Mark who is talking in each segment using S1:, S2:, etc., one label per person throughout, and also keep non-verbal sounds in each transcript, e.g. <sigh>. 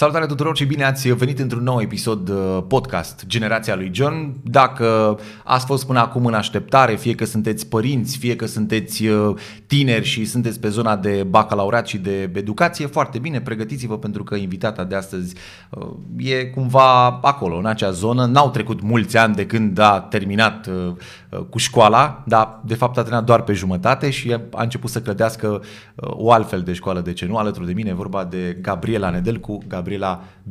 S1: Salutare tuturor și bine ați venit într-un nou episod uh, podcast Generația lui John. Dacă ați fost până acum în așteptare, fie că sunteți părinți, fie că sunteți uh, tineri și sunteți pe zona de bacalaureat și de educație, foarte bine, pregătiți-vă pentru că invitata de astăzi uh, e cumva acolo, în acea zonă. N-au trecut mulți ani de când a terminat cu școala, dar de fapt a terminat doar pe jumătate și a început să clădească o altfel de școală, de ce nu, alături de mine, vorba de Gabriela Nedel cu Gabriela,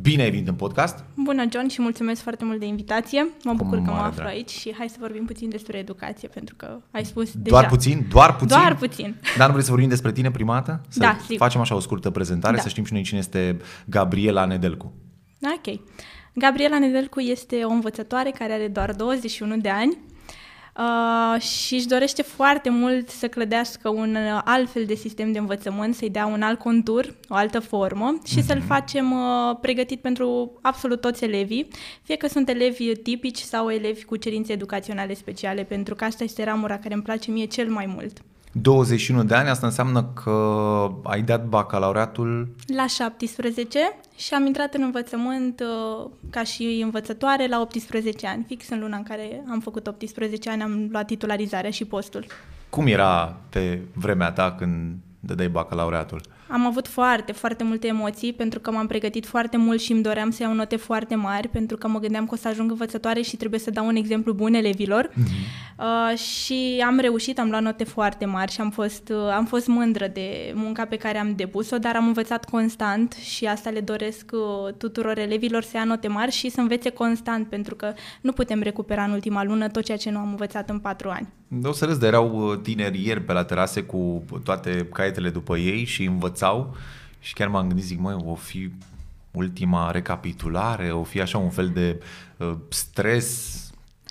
S1: bine ai venit în podcast!
S2: Bună, John, și mulțumesc foarte mult de invitație. Mă bucur Cum că mă aflu drag. aici și hai să vorbim puțin despre educație, pentru că ai spus
S1: Doar
S2: deja.
S1: puțin? Doar puțin?
S2: Doar puțin.
S1: Dar nu vrei să vorbim despre tine prima dată? Să
S2: da, sigur.
S1: facem așa o scurtă prezentare, da. să știm și noi cine este Gabriela Nedelcu.
S2: Ok. Gabriela Nedelcu este o învățătoare care are doar 21 de ani uh, și își dorește foarte mult să clădească un alt fel de sistem de învățământ, să-i dea un alt contur, o altă formă și mm-hmm. să-l mhm. facem uh, pregătit pentru absolut toți elevii, fie că sunt elevi tipici sau elevi cu cerințe educaționale speciale, pentru că asta este ramura care îmi place mie cel mai mult.
S1: 21 de ani, asta înseamnă că ai dat bacalaureatul?
S2: La 17 și am intrat în învățământ uh, ca și învățătoare la 18 ani. Fix în luna în care am făcut 18 ani am luat titularizarea și postul.
S1: Cum era pe vremea ta când dădeai bacalaureatul?
S2: Am avut foarte, foarte multe emoții pentru că m-am pregătit foarte mult și îmi doream să iau note foarte mari pentru că mă gândeam că o să ajung învățătoare și trebuie să dau un exemplu bun elevilor. Mm-hmm. Uh, și am reușit, am luat note foarte mari și am fost, uh, am fost mândră de munca pe care am depus-o, dar am învățat constant și asta le doresc uh, tuturor elevilor să ia note mari și să învețe constant pentru că nu putem recupera în ultima lună tot ceea ce nu am învățat în patru ani.
S1: O să râs de erau uh, tineri ieri pe la terase cu toate caietele după ei și învățau și chiar m-am gândit, zic, măi, o fi ultima recapitulare, o fi așa un fel de uh, stres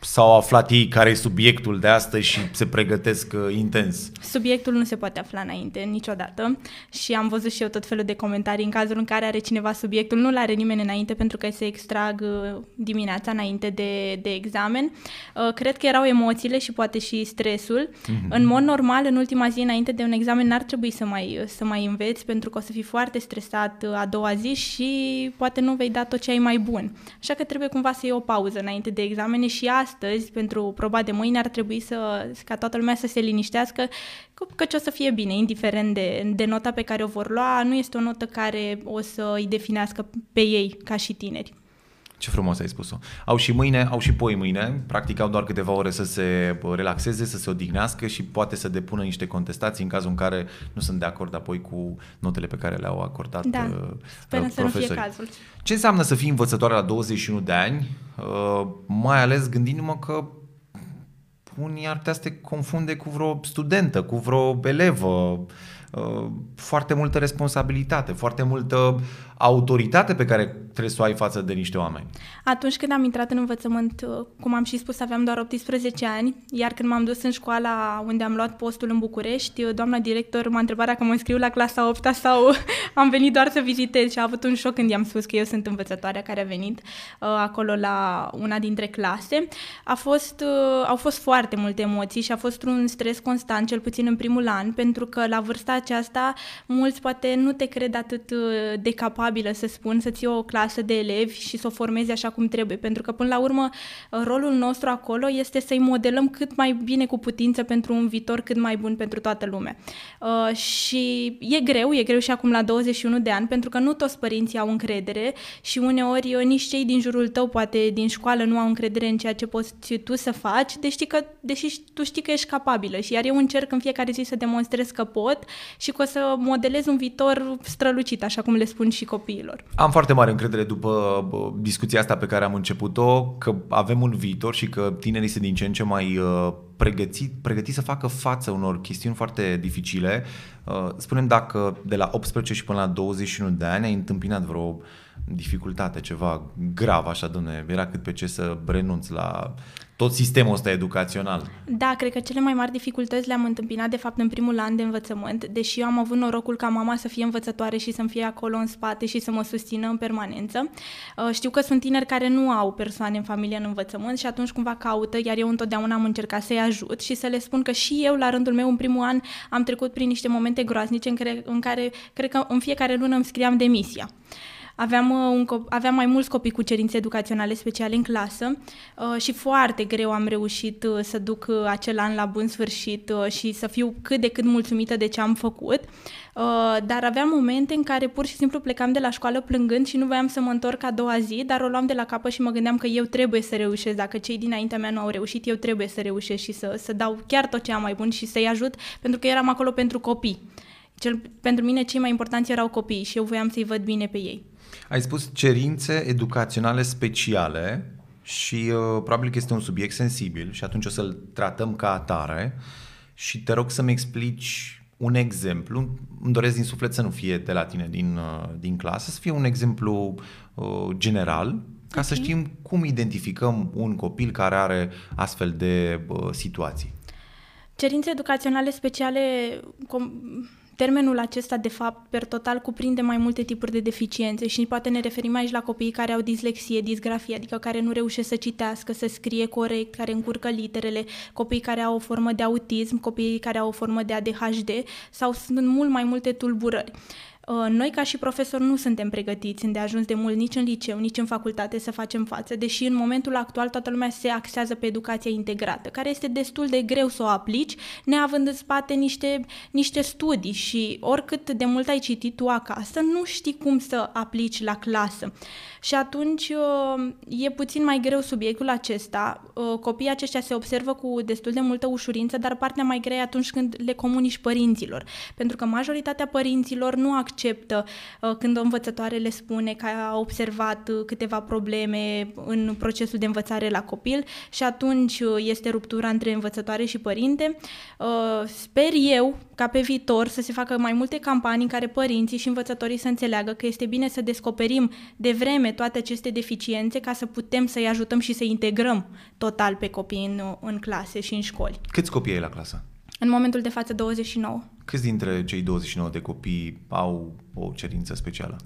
S1: s-au aflat ei care e subiectul de astăzi și se pregătesc uh, intens?
S2: Subiectul nu se poate afla înainte, niciodată. Și am văzut și eu tot felul de comentarii în cazul în care are cineva subiectul, nu l-are nimeni înainte pentru că se extrag uh, dimineața înainte de, de examen. Uh, cred că erau emoțiile și poate și stresul. Mm-hmm. În mod normal, în ultima zi înainte de un examen n-ar trebui să mai, să mai înveți pentru că o să fii foarte stresat a doua zi și poate nu vei da tot ce ai mai bun. Așa că trebuie cumva să iei o pauză înainte de examene și asta astăzi, pentru proba de mâine, ar trebui să, ca toată lumea să se liniștească că ce o să fie bine, indiferent de, de nota pe care o vor lua, nu este o notă care o să îi definească pe ei ca și tineri.
S1: Ce frumos ai spus-o. Au și mâine, au și poi mâine, practic au doar câteva ore să se relaxeze, să se odihnească și poate să depună niște contestații în cazul în care nu sunt de acord apoi cu notele pe care le-au acordat
S2: da. uh, Sperăm să nu fie cazul.
S1: Ce înseamnă să fii învățătoare la 21 de ani, uh, mai ales gândindu-mă că unii ar putea să te confunde cu vreo studentă, cu vreo elevă, uh, foarte multă responsabilitate, foarte multă autoritate pe care trebuie să o ai față de niște oameni?
S2: Atunci când am intrat în învățământ, uh, cum am și spus, aveam doar 18 ani, iar când m-am dus în școala unde am luat postul în București, uh, doamna director m-a întrebat dacă mă înscriu la clasa 8 sau <laughs> am venit doar să vizitez și a avut un șoc când i-am spus că eu sunt învățătoarea care a venit uh, acolo la una dintre clase. A fost, uh, au fost foarte multe emoții și a fost un stres constant, cel puțin în primul an, pentru că la vârsta aceasta mulți poate nu te cred atât de capabil capabilă, să spun, să ții o clasă de elevi și să o formezi așa cum trebuie. Pentru că, până la urmă, rolul nostru acolo este să-i modelăm cât mai bine cu putință pentru un viitor cât mai bun pentru toată lumea. Uh, și e greu, e greu și acum la 21 de ani, pentru că nu toți părinții au încredere și uneori uh, nici cei din jurul tău, poate din școală, nu au încredere în ceea ce poți tu să faci, deși, că, deși tu știi că ești capabilă. Și iar eu încerc în fiecare zi să demonstrez că pot și că o să modelez un viitor strălucit, așa cum le spun și copiilor.
S1: Am foarte mare încredere după discuția asta pe care am început-o, că avem un viitor și că tinerii sunt din ce în ce mai uh, pregătiți, pregătiți să facă față unor chestiuni foarte dificile. Uh, spunem dacă de la 18 și până la 21 de ani ai întâmpinat vreo dificultate, ceva grav așa, domne, era cât pe ce să renunț la tot sistemul ăsta educațional.
S2: Da, cred că cele mai mari dificultăți le-am întâmpinat de fapt în primul an de învățământ, deși eu am avut norocul ca mama să fie învățătoare și să-mi fie acolo în spate și să mă susțină în permanență. Uh, știu că sunt tineri care nu au persoane în familie în învățământ și atunci cumva caută, iar eu întotdeauna am încercat să-i ajut și să le spun că și eu, la rândul meu, în primul an, am trecut prin niște momente groaznice în care, în care cred că în fiecare lună îmi scriam demisia. Aveam, uh, un cop- aveam mai mulți copii cu cerințe educaționale speciale în clasă uh, și foarte greu am reușit uh, să duc uh, acel an la bun sfârșit uh, și să fiu cât de cât mulțumită de ce am făcut. Uh, dar aveam momente în care pur și simplu plecam de la școală plângând și nu voiam să mă întorc a doua zi, dar o luam de la capă și mă gândeam că eu trebuie să reușesc. Dacă cei dinaintea mea nu au reușit, eu trebuie să reușesc și să, să dau chiar tot ce am mai bun și să-i ajut, pentru că eram acolo pentru copii. Cel, pentru mine cei mai importanți erau copiii și eu voiam să-i văd bine pe ei.
S1: Ai spus cerințe educaționale speciale și uh, probabil că este un subiect sensibil și atunci o să-l tratăm ca atare și te rog să-mi explici un exemplu. Îmi doresc din suflet să nu fie de la tine din, uh, din clasă, să fie un exemplu uh, general ca okay. să știm cum identificăm un copil care are astfel de uh, situații.
S2: Cerințe educaționale speciale com- Termenul acesta, de fapt, per total cuprinde mai multe tipuri de deficiențe și poate ne referim aici la copiii care au dislexie, disgrafie, adică care nu reușesc să citească, să scrie corect, care încurcă literele, copiii care au o formă de autism, copiii care au o formă de ADHD sau sunt mult mai multe tulburări. Uh, noi, ca și profesori, nu suntem pregătiți de ajuns de mult nici în liceu, nici în facultate să facem față, deși în momentul actual toată lumea se axează pe educația integrată, care este destul de greu să o aplici, neavând în spate niște, niște studii și oricât de mult ai citit tu acasă, nu știi cum să aplici la clasă. Și atunci uh, e puțin mai greu subiectul acesta. Uh, copiii aceștia se observă cu destul de multă ușurință, dar partea mai grea e atunci când le comunici părinților. Pentru că majoritatea părinților nu acceptă uh, când o învățătoare le spune că a observat câteva probleme în procesul de învățare la copil și atunci este ruptura între învățătoare și părinte. Sper eu ca pe viitor să se facă mai multe campanii în care părinții și învățătorii să înțeleagă că este bine să descoperim de vreme toate aceste deficiențe ca să putem să-i ajutăm și să integrăm total pe copii în, în clase și în școli.
S1: Câți copii ai la clasă?
S2: În momentul de față 29.
S1: Câți dintre cei 29 de copii au o cerință specială?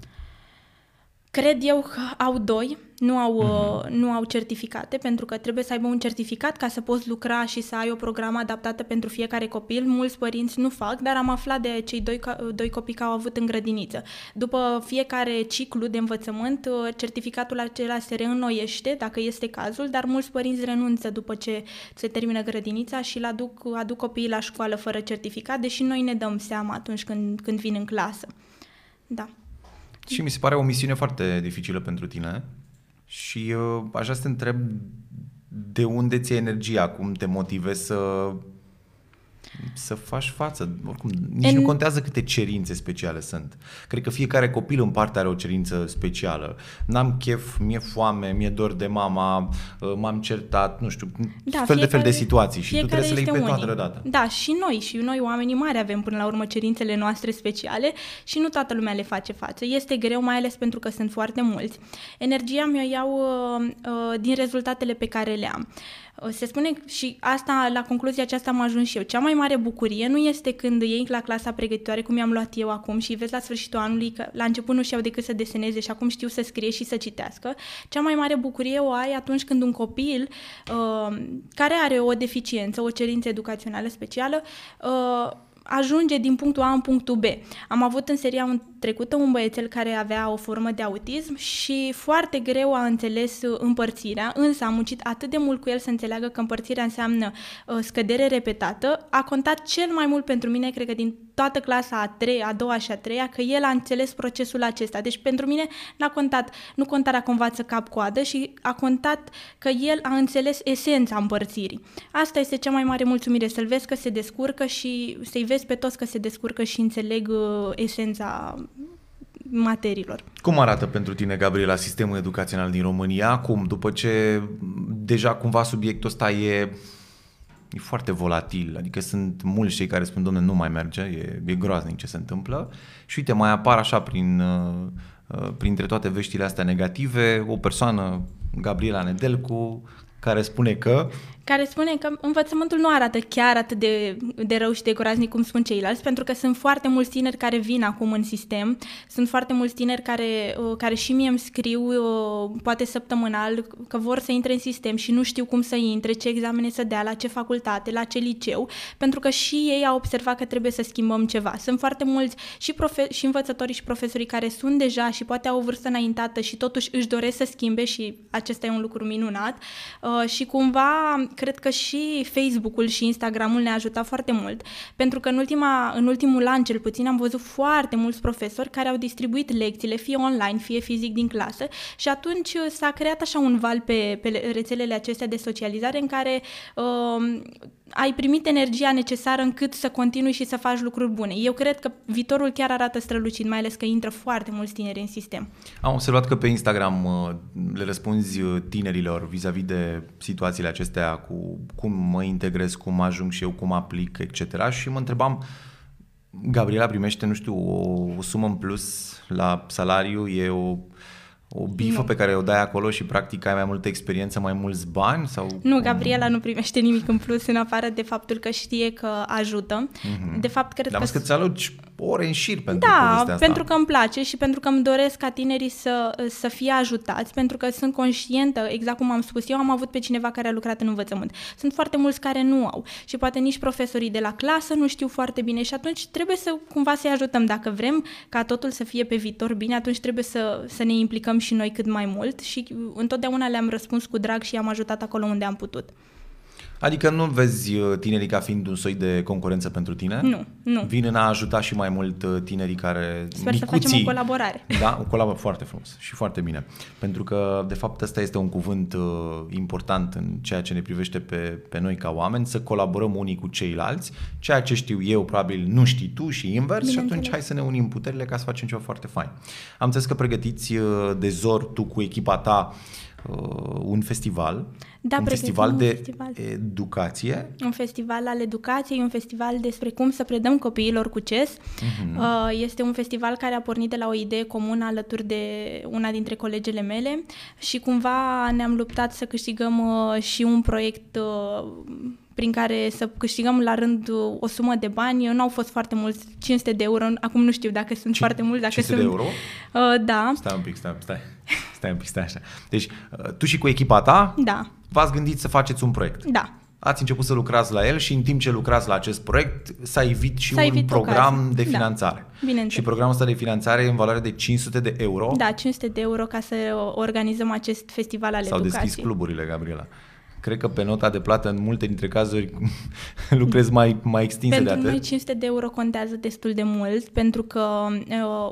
S2: Cred eu că au doi, nu au, uh-huh. nu au certificate, pentru că trebuie să aibă un certificat ca să poți lucra și să ai o programă adaptată pentru fiecare copil. Mulți părinți nu fac, dar am aflat de cei doi, doi copii care au avut în grădiniță. După fiecare ciclu de învățământ, uh, certificatul acela se reînnoiește, dacă este cazul, dar mulți părinți renunță după ce se termină grădinița și îl aduc, aduc copiii la școală fără certificat, deși noi ne dăm seama atunci când, când vin în clasă. Da.
S1: Și mi se pare o misiune foarte dificilă pentru tine. Și uh, aș vrea să te întreb de unde ți energia, cum te motivezi să să faci față. Oricum, nici în... nu contează câte cerințe speciale sunt. Cred că fiecare copil în parte are o cerință specială. N-am chef, mi-e foame, mi-e dor de mama, uh, m-am certat, nu știu, da, fel fiecare, de fel de situații și tu trebuie să le iei pe toate deodată.
S2: Da, și noi, și noi oamenii mari avem până la urmă cerințele noastre speciale și nu toată lumea le face față. Este greu, mai ales pentru că sunt foarte mulți. Energia mi-o iau uh, uh, din rezultatele pe care le am. Uh, se spune și asta, la concluzia aceasta am ajuns și eu. Cea mai mare bucurie nu este când iei la clasa pregătitoare, cum i-am luat eu acum și vezi la sfârșitul anului că la început nu știau decât să deseneze și acum știu să scrie și să citească. Cea mai mare bucurie o ai atunci când un copil uh, care are o deficiență, o cerință educațională specială, uh, ajunge din punctul A în punctul B. Am avut în seria trecută un băiețel care avea o formă de autism și foarte greu a înțeles uh, împărțirea, însă am muncit atât de mult cu el să înțeleagă că împărțirea înseamnă uh, scădere repetată. A contat cel mai mult pentru mine, cred că din toată clasa a treia, a doua și a treia, că el a înțeles procesul acesta. Deci pentru mine n-a contat, nu conta dacă învață cap-coadă și a contat că el a înțeles esența împărțirii. Asta este cea mai mare mulțumire, să-l vezi că se descurcă și să-i vezi pe toți că se descurcă și înțeleg uh, esența materiilor.
S1: Cum arată pentru tine, Gabriela, sistemul educațional din România acum, după ce deja cumva subiectul ăsta e e foarte volatil, adică sunt mulți cei care spun, domne, nu mai merge, e, e groaznic ce se întâmplă. Și uite, mai apar așa prin, uh, uh, printre toate veștile astea negative o persoană, Gabriela Nedelcu, care spune că
S2: care spune că învățământul nu arată chiar atât de, de rău și de groaznic cum spun ceilalți, pentru că sunt foarte mulți tineri care vin acum în sistem, sunt foarte mulți tineri care, uh, care și mie îmi scriu, uh, poate săptămânal, că vor să intre în sistem și nu știu cum să intre, ce examene să dea, la ce facultate, la ce liceu, pentru că și ei au observat că trebuie să schimbăm ceva. Sunt foarte mulți și, profe- și învățătorii și profesorii care sunt deja și poate au o vârstă înaintată și totuși își doresc să schimbe și acesta e un lucru minunat uh, și cumva cred că și Facebook-ul și Instagram-ul ne-a ajutat foarte mult, pentru că în, ultima, în ultimul an, cel puțin, am văzut foarte mulți profesori care au distribuit lecțiile, fie online, fie fizic din clasă și atunci uh, s-a creat așa un val pe, pe rețelele acestea de socializare în care uh, ai primit energia necesară încât să continui și să faci lucruri bune. Eu cred că viitorul chiar arată strălucit, mai ales că intră foarte mulți tineri în sistem.
S1: Am observat că pe Instagram uh, le răspunzi uh, tinerilor vis-a-vis de situațiile acestea cu cum mă integrez, cum ajung și eu, cum aplic, etc. Și mă întrebam, Gabriela primește, nu știu, o, o sumă în plus la salariu, e o o bifă nu. pe care o dai acolo și practic ai mai multă experiență, mai mulți bani? sau?
S2: Nu, Gabriela nu primește nimic în plus în afară de faptul că știe că ajută. Mm-hmm. De fapt, cred
S1: Dar
S2: că...
S1: că ți alogi ore în șir pentru
S2: Da,
S1: asta.
S2: pentru că îmi place și pentru că îmi doresc ca tinerii să, să fie ajutați, pentru că sunt conștientă, exact cum am spus eu, am avut pe cineva care a lucrat în învățământ. Sunt foarte mulți care nu au și poate nici profesorii de la clasă nu știu foarte bine și atunci trebuie să cumva să-i ajutăm. Dacă vrem ca totul să fie pe viitor bine, atunci trebuie să, să ne implicăm și noi cât mai mult și întotdeauna le-am răspuns cu drag și i-am ajutat acolo unde am putut.
S1: Adică nu vezi uh, tinerii ca fiind un soi de concurență pentru tine?
S2: Nu, nu.
S1: Vin în a ajuta și mai mult uh, tinerii care...
S2: Sper micuții, să facem o colaborare.
S1: Da, o colaborare foarte frumos și foarte bine. Pentru că, de fapt, ăsta este un cuvânt uh, important în ceea ce ne privește pe, pe noi ca oameni, să colaborăm unii cu ceilalți. Ceea ce știu eu, probabil, nu știi tu și invers și atunci hai să ne unim puterile ca să facem ceva foarte fain. Am înțeles că pregătiți de zor tu cu echipa ta uh, un festival
S2: da,
S1: un festival
S2: un
S1: de
S2: festival.
S1: educație.
S2: Un festival al educației, un festival despre cum să predăm copiilor cu CES. Uh-huh. Este un festival care a pornit de la o idee comună alături de una dintre colegele mele și cumva ne-am luptat să câștigăm uh, și un proiect uh, prin care să câștigăm la rând uh, o sumă de bani. Nu au fost foarte mulți, 500 de euro. Acum nu știu dacă sunt 5, foarte mulți. Dacă
S1: 500
S2: sunt...
S1: de euro?
S2: Uh, da.
S1: Stai un pic, stai, stai. Stai un pic, stai așa. Deci, tu și cu echipa ta
S2: da.
S1: v-ați gândit să faceți un proiect.
S2: Da.
S1: Ați început să lucrați la el și în timp ce lucrați la acest proiect s-a evit și s-a un evit program ocazia. de da. finanțare.
S2: Da.
S1: Și programul ăsta de finanțare e în valoare de 500 de euro.
S2: Da, 500 de euro ca să organizăm acest festival al
S1: S-au
S2: educației.
S1: deschis cluburile, Gabriela cred că pe nota de plată în multe dintre cazuri <laughs> lucrezi mai, mai extinse
S2: pentru
S1: de atât.
S2: Pentru noi 500 de euro contează destul de mult pentru că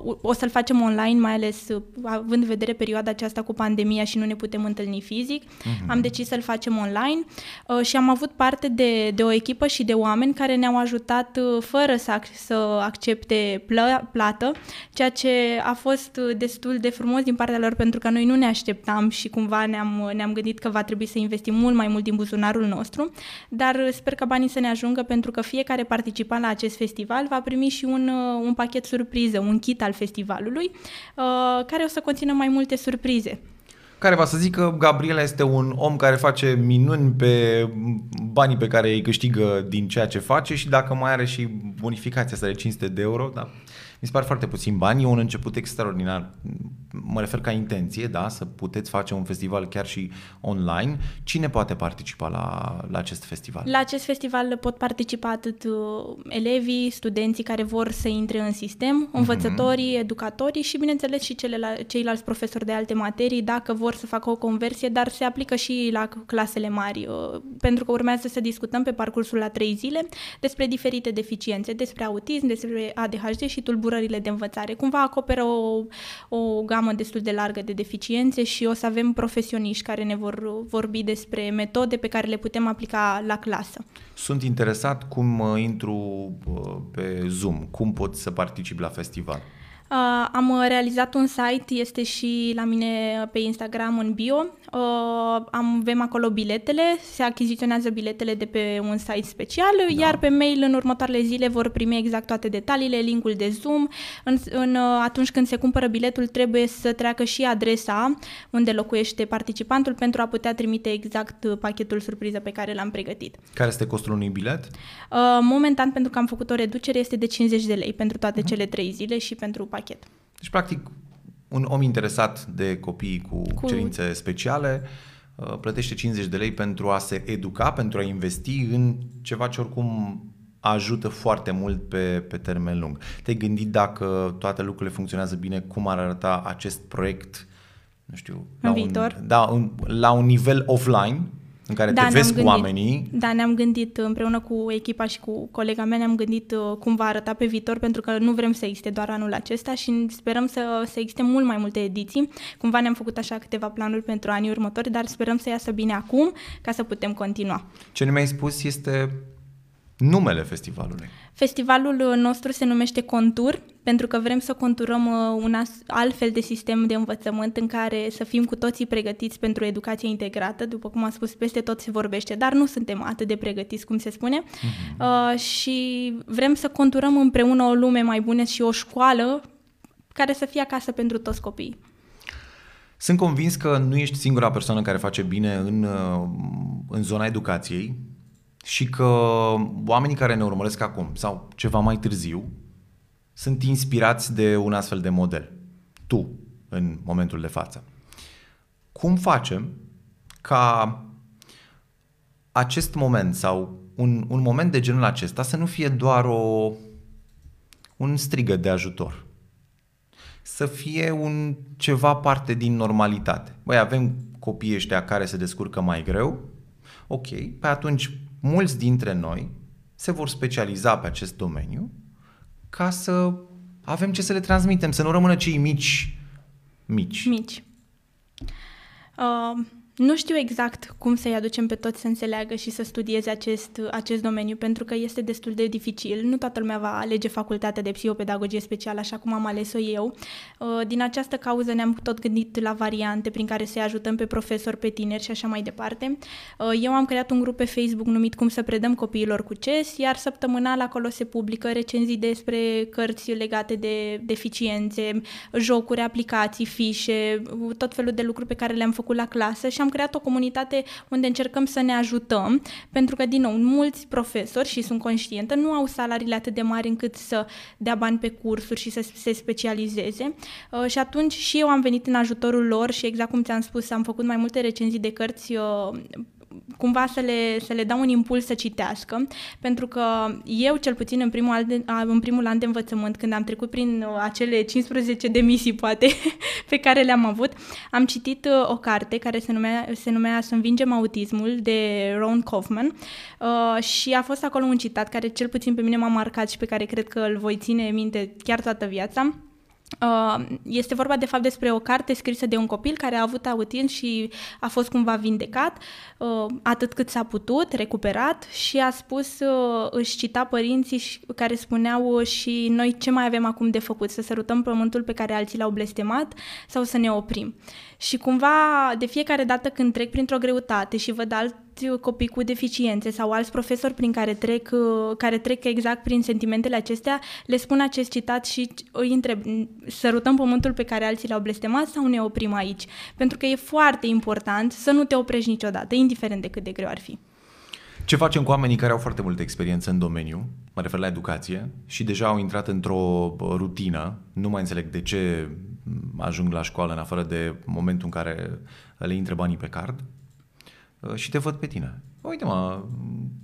S2: uh, o să-l facem online, mai ales uh, având în vedere perioada aceasta cu pandemia și nu ne putem întâlni fizic. Uh-huh. Am decis să-l facem online uh, și am avut parte de, de o echipă și de oameni care ne-au ajutat uh, fără să, ac- să accepte plă- plată, ceea ce a fost uh, destul de frumos din partea lor pentru că noi nu ne așteptam și cumva ne-am, ne-am gândit că va trebui să investim mult mai mult din buzunarul nostru, dar sper că banii să ne ajungă pentru că fiecare participant la acest festival va primi și un, uh, un pachet surpriză, un kit al festivalului, uh, care o să conțină mai multe surprize.
S1: Care va să zică Gabriela este un om care face minuni pe banii pe care îi câștigă din ceea ce face și dacă mai are și bonificația asta de 500 de euro, da, mi se pare foarte puțin bani, e un început extraordinar. Mă refer ca intenție, da, să puteți face un festival chiar și online. Cine poate participa la, la acest festival?
S2: La acest festival pot participa atât uh, elevii, studenții care vor să intre în sistem, mhm. învățătorii, mm-hmm. educatorii și, bineînțeles, și celelalte, ceilalți profesori de alte materii, dacă vor să facă o conversie, dar se aplică și la clasele mari, uh, pentru că urmează să discutăm pe parcursul la trei zile despre diferite deficiențe, despre autism, despre ADHD și tulburări tulburările de învățare. Cumva acoperă o, o gamă destul de largă de deficiențe și o să avem profesioniști care ne vor vorbi despre metode pe care le putem aplica la clasă.
S1: Sunt interesat cum uh, intru uh, pe Zoom, cum pot să particip la festival.
S2: Uh, am realizat un site, este și la mine pe Instagram în bio. Uh, am, avem acolo biletele, se achiziționează biletele de pe un site special, da. iar pe mail în următoarele zile vor primi exact toate detaliile, linkul de Zoom. În, în, uh, atunci când se cumpără biletul trebuie să treacă și adresa unde locuiește participantul pentru a putea trimite exact pachetul surpriză pe care l-am pregătit.
S1: Care este costul unui bilet?
S2: Uh, momentan, pentru că am făcut o reducere, este de 50 de lei pentru toate uh-huh. cele trei zile și pentru pachet.
S1: Deci, practic, un om interesat de copii cu, cu... cerințe speciale uh, plătește 50 de lei pentru a se educa, pentru a investi în ceva ce oricum ajută foarte mult pe, pe termen lung. Te-ai gândit dacă toate lucrurile funcționează bine, cum ar arăta acest proiect, nu știu,
S2: în la viitor?
S1: Un, da, un, la un nivel offline, în care da, te vezi
S2: gândit,
S1: cu oamenii.
S2: Da, ne-am gândit împreună cu echipa și cu colega mea, ne-am gândit uh, cum va arăta pe viitor, pentru că nu vrem să existe doar anul acesta și sperăm să, să existe mult mai multe ediții. Cumva ne-am făcut așa câteva planuri pentru anii următori, dar sperăm să iasă bine acum ca să putem continua.
S1: Ce ne mai spus este numele festivalului.
S2: Festivalul nostru se numește Contur, pentru că vrem să conturăm uh, un alt fel de sistem de învățământ în care să fim cu toții pregătiți pentru educație integrată. După cum am spus, peste tot se vorbește, dar nu suntem atât de pregătiți, cum se spune. Mm-hmm. Uh, și vrem să conturăm împreună o lume mai bună și o școală care să fie acasă pentru toți copiii.
S1: Sunt convins că nu ești singura persoană care face bine în, uh, în zona educației și că oamenii care ne urmăresc acum sau ceva mai târziu sunt inspirați de un astfel de model. Tu, în momentul de față. Cum facem ca acest moment sau un, un moment de genul acesta să nu fie doar o, un strigă de ajutor, să fie un ceva parte din normalitate. Băi, avem copii ăștia care se descurcă mai greu, ok, pe atunci mulți dintre noi se vor specializa pe acest domeniu ca să avem ce să le transmitem, să nu rămână cei mici mici.
S2: Mici. Uh, nu știu exact cum să-i aducem pe toți să înțeleagă și să studieze acest, acest domeniu, pentru că este destul de dificil. Nu toată lumea va alege facultatea de psihopedagogie specială așa cum am ales-o eu. Uh, din această cauză ne-am tot gândit la variante prin care să-i ajutăm pe profesori, pe tineri și așa mai departe. Uh, eu am creat un grup pe Facebook numit Cum să predăm copiilor cu CES, iar săptămânal acolo se publică recenzii despre cărți legate de deficiențe, jocuri, aplicații, fișe, tot felul de lucruri pe care le-am făcut la clasă și am creat o comunitate unde încercăm să ne ajutăm, pentru că, din nou, mulți profesori, și sunt conștientă, nu au salariile atât de mari încât să dea bani pe cursuri și să se specializeze. Uh, și atunci și eu am venit în ajutorul lor și, exact cum ți-am spus, am făcut mai multe recenzii de cărți uh, cumva să le, să le dau un impuls să citească, pentru că eu, cel puțin în primul, an de, în primul an de învățământ, când am trecut prin uh, acele 15 demisii, poate, <laughs> pe care le-am avut, am citit uh, o carte care se numea, se numea Să învingem autismul, de Ron Kaufman, uh, și a fost acolo un citat care cel puțin pe mine m-a marcat și pe care cred că îl voi ține minte chiar toată viața. Uh, este vorba de fapt despre o carte scrisă de un copil care a avut autism și a fost cumva vindecat, uh, atât cât s-a putut, recuperat și a spus, uh, își cita părinții care spuneau și noi ce mai avem acum de făcut, să sărutăm pământul pe care alții l-au blestemat sau să ne oprim. Și cumva de fiecare dată când trec printr-o greutate și văd alți copii cu deficiențe sau alți profesori prin care trec, care trec exact prin sentimentele acestea, le spun acest citat și îi întreb, sărutăm pământul pe care alții l-au blestemat sau ne oprim aici? Pentru că e foarte important să nu te oprești niciodată, indiferent de cât de greu ar fi.
S1: Ce facem cu oamenii care au foarte multă experiență în domeniu, mă refer la educație, și deja au intrat într-o rutină, nu mai înțeleg de ce ajung la școală în afară de momentul în care le intre banii pe card uh, și te văd pe tine. Uite mă,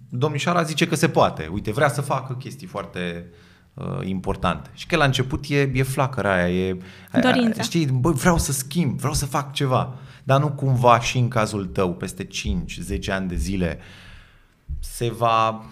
S1: domnișoara zice că se poate. Uite, vrea să facă chestii foarte uh, importante. Și că la început e, e flacăra aia, e...
S2: Dorința.
S1: Știi, bă, vreau să schimb, vreau să fac ceva. Dar nu cumva și în cazul tău, peste 5-10 ani de zile, se va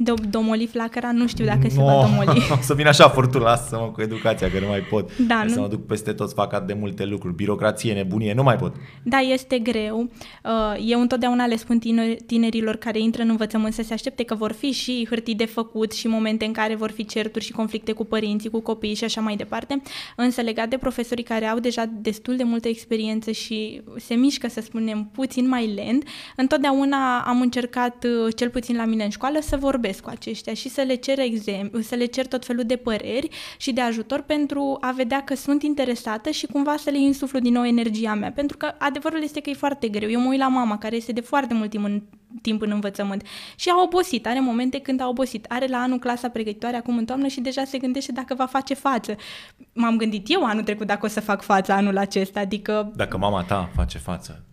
S2: De domoli flacăra, nu știu dacă no, se va domoli.
S1: O <laughs> să vin așa furtul, lasă-mă cu educația, că nu mai pot.
S2: Da, nu.
S1: Să mă duc peste toți, fac atât de multe lucruri, birocrație, nebunie, nu mai pot.
S2: Da, este greu. Uh, eu întotdeauna le spun tinerilor care intră în învățământ să se aștepte că vor fi și hârtii de făcut și momente în care vor fi certuri și conflicte cu părinții, cu copiii și așa mai departe. Însă legat de profesorii care au deja destul de multă experiență și se mișcă, să spunem, puțin mai lent, întotdeauna am încercat, uh, cel puțin la mine în școală, să vorbesc cu aceștia și să le cer exemplu, să le cer tot felul de păreri și de ajutor pentru a vedea că sunt interesată și cumva să le insuflu din nou energia mea. Pentru că adevărul este că e foarte greu. Eu mă uit la mama care este de foarte mult timp în timp în învățământ. Și a obosit, are momente când a obosit. Are la anul clasa pregătitoare acum în toamnă și deja se gândește dacă va face față. M-am gândit eu anul trecut dacă o să fac față anul acesta, adică...
S1: Dacă mama ta face față,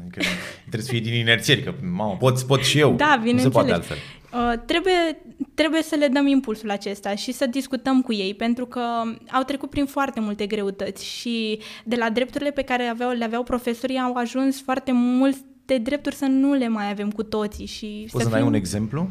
S1: Adică trebuie să fie din inerție, că mamă, pot, pot și eu.
S2: Da,
S1: bineînțeles. Nu se poate altfel.
S2: Uh, trebuie, trebuie să le dăm impulsul acesta și să discutăm cu ei, pentru că au trecut prin foarte multe greutăți și de la drepturile pe care aveau, le aveau profesorii au ajuns foarte multe drepturi să nu le mai avem cu toții. Și
S1: Poți să, să fim... un exemplu?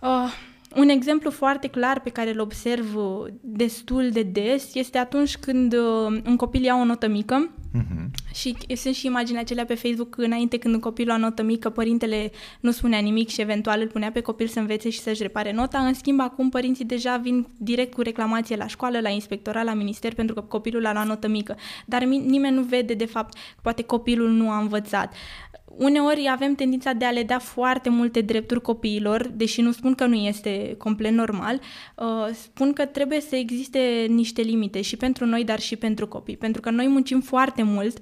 S2: Uh, un exemplu foarte clar pe care îl observ uh, destul de des este atunci când uh, un copil ia o notă mică uh-huh. și sunt și imagini acelea pe Facebook înainte când un copil lua notă mică, părintele nu spunea nimic și eventual îl punea pe copil să învețe și să-și repare nota. În schimb, acum părinții deja vin direct cu reclamație la școală, la inspectorat, la minister pentru că copilul a luat notă mică. Dar nimeni nu vede de fapt că poate copilul nu a învățat uneori avem tendința de a le da foarte multe drepturi copiilor, deși nu spun că nu este complet normal, uh, spun că trebuie să existe niște limite și pentru noi, dar și pentru copii. Pentru că noi muncim foarte mult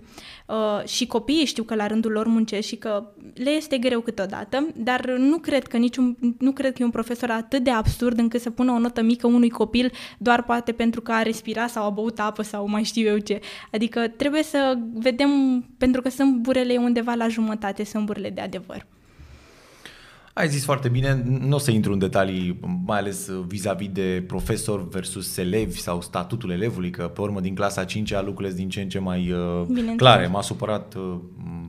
S2: uh, și copiii știu că la rândul lor muncesc și că le este greu câteodată, dar nu cred că niciun, nu cred că e un profesor atât de absurd încât să pună o notă mică unui copil doar poate pentru că a respirat sau a băut apă sau mai știu eu ce. Adică trebuie să vedem, pentru că sunt burele undeva la jumătate jumătate sâmburile de adevăr.
S1: Ai zis foarte bine, nu o să intru în detalii, mai ales vis-a-vis de profesor versus elevi sau statutul elevului, că pe urmă din clasa 5 lucrurile sunt din ce în ce mai uh, clare. M-a supărat uh,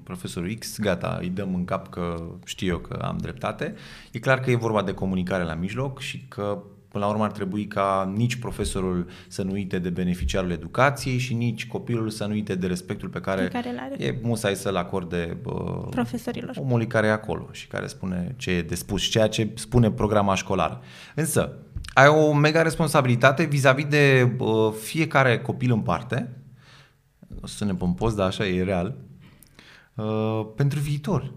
S1: profesorul X, gata, îi dăm în cap că știu eu că am dreptate. E clar că e vorba de comunicare la mijloc și că Până la urmă ar trebui ca nici profesorul să nu uite de beneficiarul educației și nici copilul să nu uite de respectul pe care, pe care e musai să-l acorde
S2: uh, profesorilor.
S1: omului care e acolo și care spune ce e de spus și ceea ce spune programa școlară. Însă, ai o mega responsabilitate vis-a-vis de uh, fiecare copil în parte, o să ne pompos, dar așa e real, uh, pentru viitor.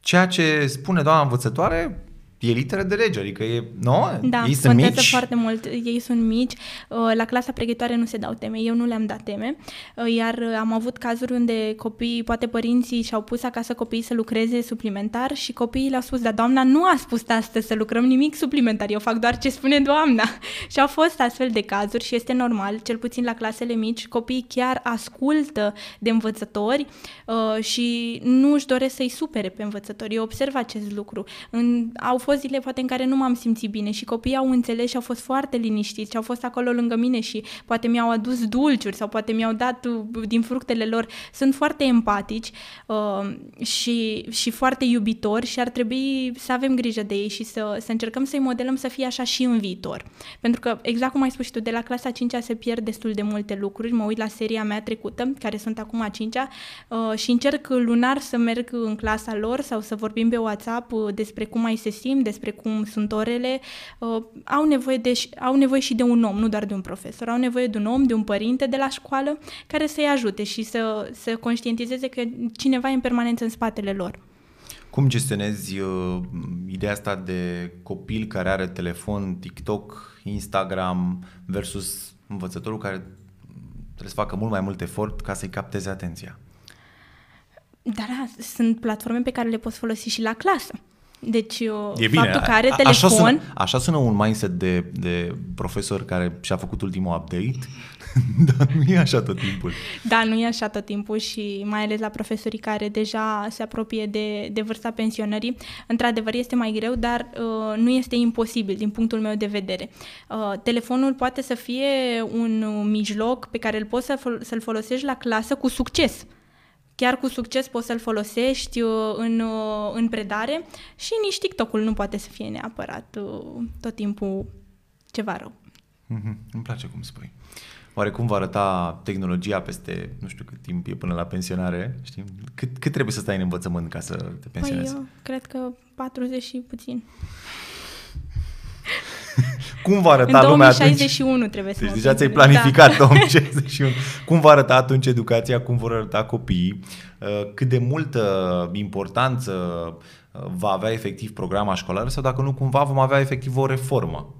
S1: Ceea ce spune doamna învățătoare e literă de lege, adică e, nu?
S2: Da,
S1: ei
S2: sunt mici. foarte mult, ei sunt mici, uh, la clasa pregătoare nu se dau teme, eu nu le-am dat teme, uh, iar am avut cazuri unde copiii, poate părinții și-au pus acasă copiii să lucreze suplimentar și copiii le-au spus, dar doamna nu a spus astăzi să lucrăm nimic suplimentar, eu fac doar ce spune doamna. <laughs> și au fost astfel de cazuri și este normal, cel puțin la clasele mici, copiii chiar ascultă de învățători uh, și nu își doresc să-i supere pe învățători. Eu observ acest lucru. În, au fost fost zile poate în care nu m-am simțit bine și copiii au înțeles și au fost foarte liniștiți și au fost acolo lângă mine și poate mi-au adus dulciuri sau poate mi-au dat uh, din fructele lor. Sunt foarte empatici uh, și, și foarte iubitori și ar trebui să avem grijă de ei și să, să încercăm să-i modelăm să fie așa și în viitor. Pentru că, exact cum ai spus și tu, de la clasa 5 se pierd destul de multe lucruri. Mă uit la seria mea trecută, care sunt acum a 5 uh, și încerc lunar să merg în clasa lor sau să vorbim pe WhatsApp uh, despre cum mai se simt, despre cum sunt orele, uh, au, nevoie de, au nevoie și de un om, nu doar de un profesor, au nevoie de un om, de un părinte de la școală care să-i ajute și să, să conștientizeze că cineva e în permanență în spatele lor.
S1: Cum gestionezi uh, ideea asta de copil care are telefon, TikTok, Instagram versus învățătorul care trebuie să facă mult mai mult efort ca să-i capteze atenția?
S2: Dar da, sunt platforme pe care le poți folosi și la clasă. Deci e bine. faptul că are telefon... Așa
S1: sună, așa sună un mindset de, de profesor care și-a făcut ultimul update, <laughs> dar nu e așa tot timpul.
S2: Da, nu e așa tot timpul și mai ales la profesorii care deja se apropie de, de vârsta pensionării. Într-adevăr este mai greu, dar uh, nu este imposibil din punctul meu de vedere. Uh, telefonul poate să fie un mijloc pe care îl poți să, să-l folosești la clasă cu succes. Uh, chiar cu succes poți să-l folosești uh, în, uh, în predare și nici TikTok-ul nu poate să fie neapărat uh, tot timpul ceva rău.
S1: Mm-hmm. Îmi place cum spui. Oare cum va arăta tehnologia peste, nu știu cât timp e până la pensionare? Știi? Cât, cât trebuie să stai în învățământ ca să te pensionezi?
S2: Păi eu cred că 40 și puțin.
S1: Cum va arăta
S2: în
S1: lumea
S2: 2061
S1: atunci?
S2: trebuie să
S1: Deci
S2: mă
S1: deja ți-ai
S2: pensionez.
S1: planificat 2061. Cum va arăta atunci educația? Cum vor arăta copiii? Uh, Cât de multă importanță uh, va avea efectiv programa școlară sau dacă nu cumva vom avea efectiv o reformă?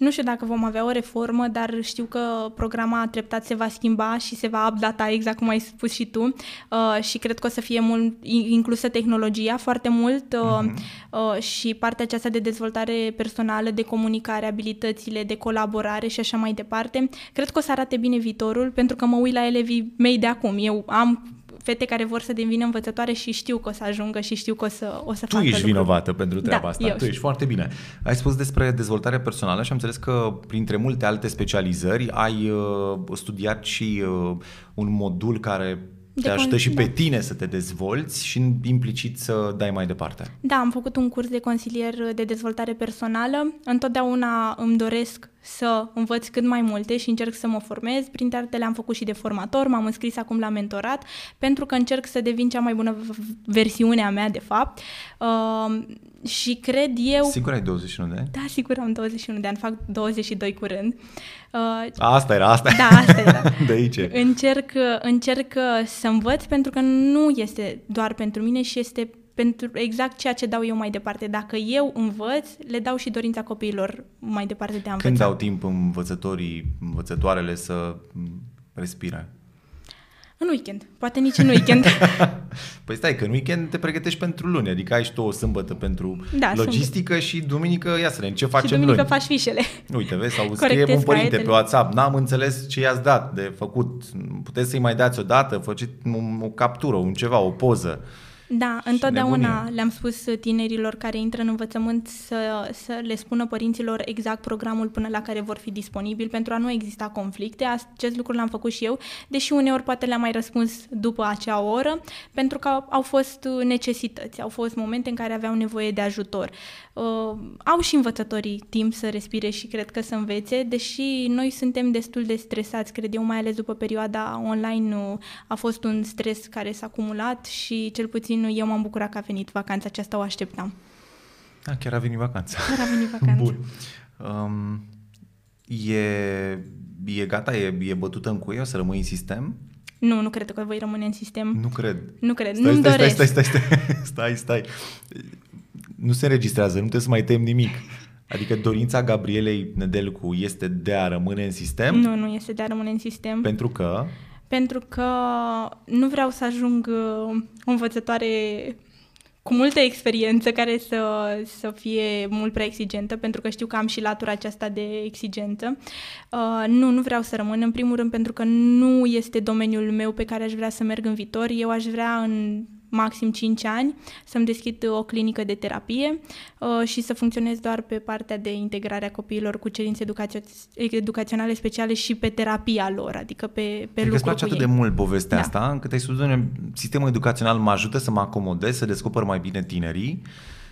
S2: Nu știu dacă vom avea o reformă, dar știu că programa treptat se va schimba și se va updata, exact cum ai spus și tu, uh, și cred că o să fie mult inclusă tehnologia foarte mult uh, uh, și partea aceasta de dezvoltare personală, de comunicare, abilitățile, de colaborare și așa mai departe. Cred că o să arate bine viitorul, pentru că mă uit la elevii mei de acum. Eu am fete care vor să devină învățătoare și știu că o să ajungă și știu că o să, o să
S1: Tu
S2: facă
S1: ești
S2: lucruri.
S1: vinovată pentru treaba
S2: Da,
S1: asta.
S2: eu
S1: Tu
S2: știu.
S1: ești foarte bine. Ai spus despre dezvoltare personală și am înțeles că printre multe alte specializări ai uh, studiat și uh, un modul care
S2: De
S1: te ajută
S2: con-
S1: și pe
S2: da.
S1: tine să te dezvolți și implicit să dai mai departe.
S2: Da, am făcut un curs de consilier de dezvoltare personală. Întotdeauna îmi doresc să învăț cât mai multe și încerc să mă formez. Printre altele am făcut și de formator, m-am înscris acum la mentorat, pentru că încerc să devin cea mai bună v- versiune a mea, de fapt. Uh, și cred eu...
S1: Sigur ai 21 de ani?
S2: Da, sigur, am 21 de ani, fac 22 curând. Uh,
S1: Asta era, asta
S2: da, asta era. <laughs>
S1: De aici. e.
S2: Încerc, încerc să învăț pentru că nu este doar pentru mine și este pentru exact ceea ce dau eu mai departe. Dacă eu învăț, le dau și dorința copiilor mai departe de a învăța.
S1: Când dau timp învățătorii, învățătoarele să m, respire?
S2: În weekend. Poate nici în weekend. <laughs>
S1: Păi stai, că în weekend te pregătești pentru luni, adică ai și tu o sâmbătă pentru
S2: Da,
S1: logistică și duminică, ia să vedem, ce
S2: și
S1: facem
S2: duminică
S1: luni?
S2: faci fișele.
S1: Uite, vezi, sau
S2: Corectez <laughs>
S1: scrie un părinte
S2: caietele.
S1: pe WhatsApp, n-am înțeles ce i-ați dat de făcut, puteți să-i mai dați o dată, faceți o, o captură, un ceva, o poză.
S2: Da, întotdeauna
S1: nebunie.
S2: le-am spus tinerilor care intră în învățământ să, să le spună părinților exact programul până la care vor fi disponibili pentru a nu exista conflicte. Acest lucru l-am făcut și eu, deși uneori poate le-am mai răspuns după acea oră, pentru că au fost necesități, au fost momente în care aveau nevoie de ajutor. Uh, au și învățătorii timp să respire și cred că să învețe, deși noi suntem destul de stresați, cred eu, mai ales după perioada online uh, a fost un stres care s-a acumulat și cel puțin eu m-am bucurat că a venit vacanța aceasta, o așteptam.
S1: Da, chiar a venit vacanța.
S2: Chiar a venit vacanța.
S1: Bun. Um, e, e gata, e, e bătută în cuie, o să rămâi în sistem?
S2: Nu, nu cred că voi rămâne în sistem.
S1: Nu cred.
S2: Nu cred,
S1: Stai,
S2: nu-mi
S1: stai,
S2: doresc.
S1: stai, stai, stai, stai, <laughs> stai, stai. Nu se înregistrează, nu trebuie să mai tem nimic. Adică dorința Gabrielei Nedelcu este de a rămâne în sistem
S2: Nu, nu este de a rămâne în sistem.
S1: pentru că
S2: pentru că nu vreau să ajung uh, o învățătoare cu multă experiență care să, să fie mult prea exigentă, pentru că știu că am și latura aceasta de exigență. Uh, nu, nu vreau să rămân, în primul rând pentru că nu este domeniul meu pe care aș vrea să merg în viitor. Eu aș vrea în maxim 5 ani să-mi deschid o clinică de terapie uh, și să funcționez doar pe partea de integrare a copiilor cu cerințe educațio- educaționale speciale și pe terapia lor, adică pe, pe
S1: Adică îți
S2: lucru
S1: place
S2: cu
S1: atât
S2: ei.
S1: de mult povestea
S2: Da.
S1: asta, încât ai spus, "Doamne, sistemul educațional mă ajută să mă acomodez, să descoper mai bine tinerii,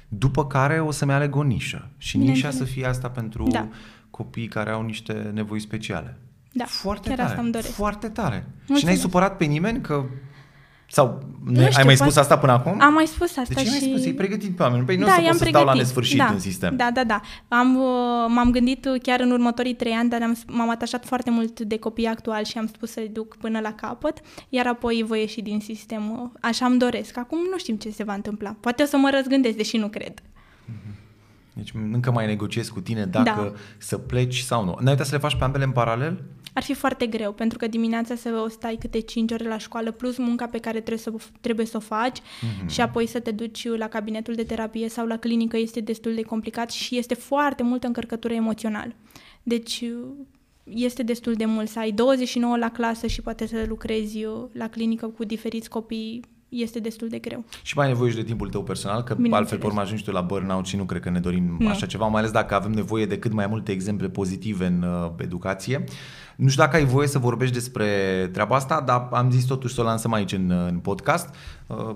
S1: după care o să-mi aleg o nișă. Și nișa
S2: Bineînțeles.
S1: să fie asta pentru
S2: Da.
S1: copiii care au niște nevoi speciale.
S2: Da,
S1: foarte
S2: chiar
S1: tare,
S2: asta îmi doresc.
S1: foarte tare. Și
S2: Mulțumesc.
S1: n-ai supărat pe nimeni că... Sau ne,
S2: Nu
S1: ai
S2: știu,
S1: mai
S2: poate-
S1: spus asta până acum?
S2: Am mai spus asta
S1: De ce
S2: și...
S1: mi-ai spus? E pregătit pe oameni. Păi nu o
S2: da,
S1: să
S2: i-am
S1: pot să stau la
S2: pregătit.
S1: nesfârșit
S2: da,
S1: în sistem.
S2: Da, da, da. Am, uh, m-am gândit chiar în următorii trei ani, dar am, m-am atașat foarte mult de copii actuali și am spus să-i duc până la capăt, iar apoi voi ieși din sistem. Așa îmi doresc. Acum nu știm ce se va întâmpla. Poate o să mă răzgândesc, deși nu cred.
S1: Deci încă mai negociez cu tine dacă
S2: Da.
S1: să pleci sau nu. N-ai uitat să le faci pe ambele în paralel?
S2: Ar fi foarte greu, pentru că dimineața să o stai câte 5 ore la școală, plus munca pe care trebuie să, o- trebuie să o faci
S1: Mhm.
S2: și apoi să te duci la cabinetul de terapie sau la clinică este destul de complicat și este foarte multă încărcătură emoțională. Deci este destul de mult să ai 29 la clasă și poate să lucrezi la clinică cu diferiți copii este destul de greu.
S1: Și mai ai nevoie și de timpul tău personal, că altfel pormă ajungi tu la burnout și nu cred că ne dorim nu. așa ceva, mai ales dacă avem nevoie de cât mai multe exemple pozitive în uh, educație. Nu știu dacă ai voie să vorbești despre treaba asta, dar am zis totuși să o lansăm aici în, în podcast. Uh,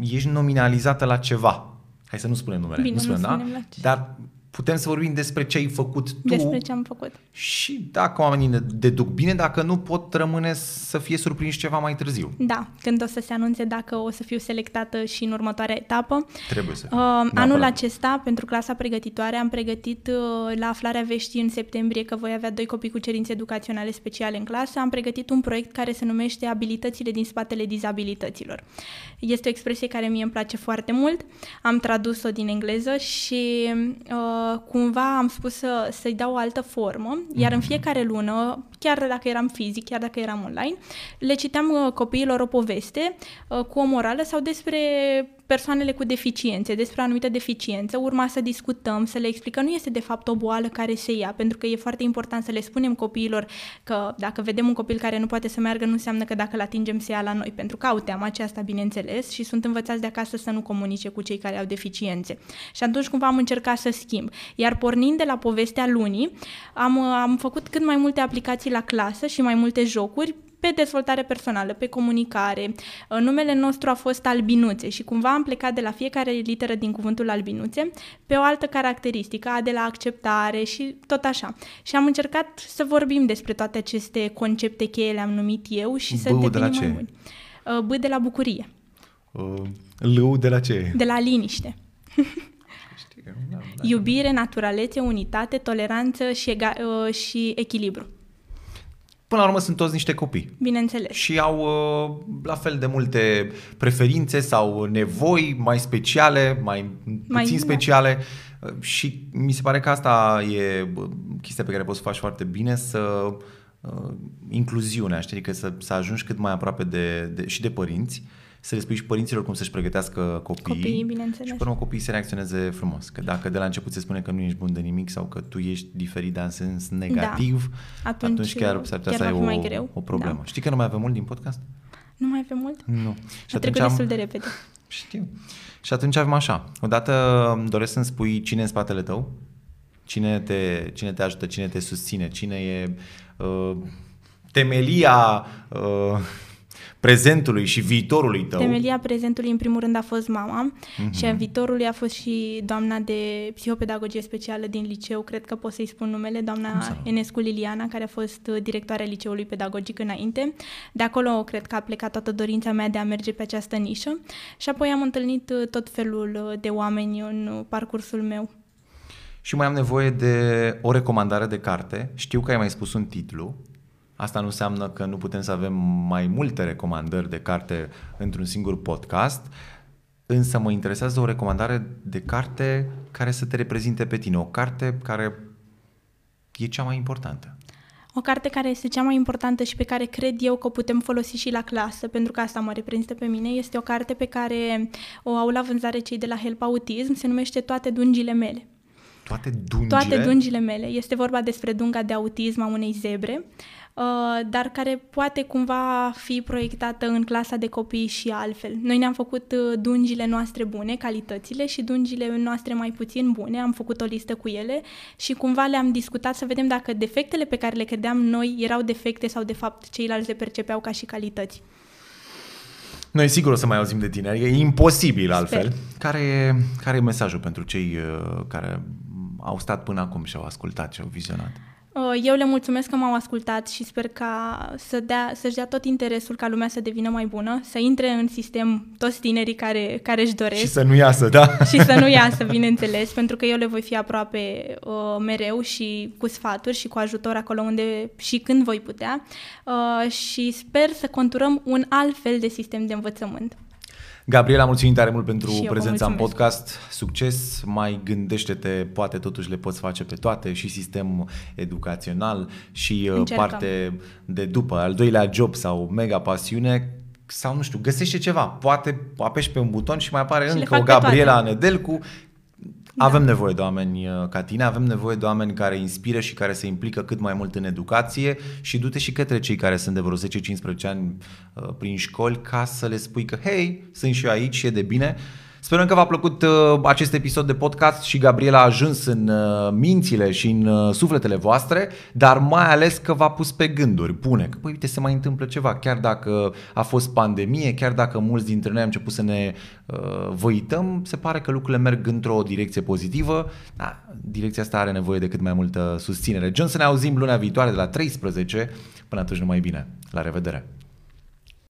S1: ești nominalizată la ceva. Hai să nu spunem numele.
S2: Bine,
S1: nu spunem,
S2: nu
S1: da?
S2: spunem la ce.
S1: Dar putem să vorbim despre ce ai făcut tu.
S2: Despre ce am făcut.
S1: Și dacă oamenii ne deduc bine, dacă nu pot rămâne să fie surprinși ceva mai târziu.
S2: Da, când o să se anunțe dacă o să fiu selectată și în următoarea etapă.
S1: Trebuie să
S2: uh, Anul acesta, pentru clasa pregătitoare, am pregătit uh, la aflarea veștii în septembrie că voi avea doi copii cu cerințe educaționale speciale în clasă. Am pregătit un proiect care se numește Abilitățile din spatele dizabilităților. Este o expresie care mie îmi place foarte mult. Am tradus-o din engleză și uh, cumva am spus să, să-i dau o altă formă, iar în mhm. fiecare lună, chiar dacă eram fizic, chiar dacă eram online, le citeam uh, copiilor o poveste uh, cu o morală sau despre persoanele cu deficiențe, despre o anumită deficiență, urma să discutăm, să le explicăm, nu este de fapt o boală care se ia, pentru că e foarte important să le spunem copiilor că dacă vedem un copil care nu poate să meargă, nu înseamnă că dacă îl atingem se ia la noi, pentru că au teama aceasta, bineînțeles, și sunt învățați de acasă să nu comunice cu cei care au deficiențe. Și atunci cumva am încercat să schimb. Iar pornind de la povestea lunii, am, am făcut cât mai multe aplicații la clasă și mai multe jocuri pe dezvoltare personală, pe comunicare. Uh, numele nostru a fost albinuțe și cumva am plecat de la fiecare literă din cuvântul albinuțe pe o altă caracteristică, a de la acceptare și tot așa. Și am încercat să vorbim despre toate aceste concepte cheie, le-am numit eu și să
S1: devenim
S2: de la
S1: ce?
S2: mai buni. Uh, B de la bucurie.
S1: Uh, L de la ce?
S2: De la liniște. Da, da. Iubire, naturalețe, unitate, toleranță și, ega- uh, și echilibru.
S1: Până la urmă sunt toți niște copii.
S2: Bineînțeles.
S1: Și au uh, la fel de multe preferințe sau nevoi mai speciale, mai, mai puțin da. speciale. Uh, și mi se pare că asta e chestia pe care poți să faci foarte bine, să uh, incluziunea, știi? Adică să, să ajungi cât mai aproape de, de, și de părinți să le spui și părinților cum să-și pregătească copiii.
S2: Copiii, bineînțeles.
S1: Și până copiii să reacționeze frumos. Că dacă de la început se spune că nu ești bun de nimic sau că tu ești diferit, dar în sens negativ, da. atunci, atunci chiar s-ar putea să ai o, mai greu. o problemă. Da. Știi că nu mai avem mult din podcast?
S2: Nu mai avem mult?
S1: Nu.
S2: Și A trecut am... destul de repede. <laughs>
S1: Știu. Și atunci avem așa. Odată doresc să-mi spui cine în spatele tău, cine te, cine te ajută, cine te susține, cine e uh, temelia uh, prezentului și viitorului tău.
S2: Temelia prezentului, în primul rând, a fost mama mm-hmm. și a viitorului a fost și doamna de psihopedagogie specială din liceu, cred că pot să-i spun numele, doamna Enescu Liliana, care a fost uh, directoarea liceului pedagogic înainte. De acolo, cred că a plecat toată dorința mea de a merge pe această nișă și apoi am întâlnit uh, tot felul uh, de oameni în parcursul meu.
S1: Și mai am nevoie de o recomandare de carte. Știu că ai mai spus un titlu, Asta nu înseamnă că nu putem să avem mai multe recomandări de carte într-un singur podcast, însă mă interesează o recomandare de carte care să te reprezinte pe tine, o carte care e cea mai importantă.
S2: O carte care este cea mai importantă și pe care cred eu că o putem folosi și la clasă, pentru că asta mă reprezintă pe mine, este o carte pe care o au la vânzare cei de la Help Autism, se numește Toate dungile mele.
S1: Toate dungile?
S2: Toate dungile mele. Este vorba despre dunga de autism a unei zebre. Uh, Uh, dar care poate cumva fi proiectată în clasa de copii și altfel. Noi ne-am făcut uh, dungile noastre bune, calitățile, și dungile noastre mai puțin bune, am făcut o listă cu ele și cumva le-am discutat să vedem dacă defectele pe care le credeam noi erau defecte sau de fapt ceilalți le percepeau ca și calități.
S1: Noi sigur o să mai auzim de tine, e imposibil altfel. Care e, care e mesajul pentru cei uh, care au stat până acum și au ascultat și au vizionat?
S2: Uh, eu le mulțumesc că m-au ascultat și sper ca să dea, să-și dea tot interesul ca lumea să devină mai bună, să intre în sistem toți tinerii care, care își doresc.
S1: Și să nu iasă, da?
S2: Și să nu iasă, bineînțeles, pentru că eu le voi fi aproape uh, mereu și cu sfaturi și cu ajutor acolo unde și când voi putea uh, și sper să conturăm un alt fel de sistem de învățământ.
S1: Gabriela, mulțumim tare mult pentru prezența în podcast. Succes, mai gândește-te, poate totuși le poți face pe toate, și sistem educațional și uh, Încercăm. parte de după, al doilea job sau mega pasiune, sau nu știu, găsește ceva. Poate apeși pe un buton și mai apare și încă o Gabriela Nedelcu Avem nevoie de oameni uh, ca tine, avem nevoie de oameni care inspiră și care se implică cât mai mult în educație și du-te și către cei care sunt de vreo 10-15 ani uh, prin școli ca să le spui că, hei, sunt și eu aici și e de bine. Sperăm că v-a plăcut uh, acest episod de podcast și Gabriela a ajuns în uh, mințile și în uh, sufletele voastre, dar mai ales că v-a pus pe gânduri. Bune, că păi uite se mai întâmplă ceva, chiar dacă a fost pandemie, chiar dacă mulți dintre noi am început să ne uh, văităm, se pare că lucrurile merg într-o direcție pozitivă, da, direcția asta are nevoie de cât mai multă susținere. John, să ne auzim luna viitoare de la 13, până atunci numai bine, la revedere!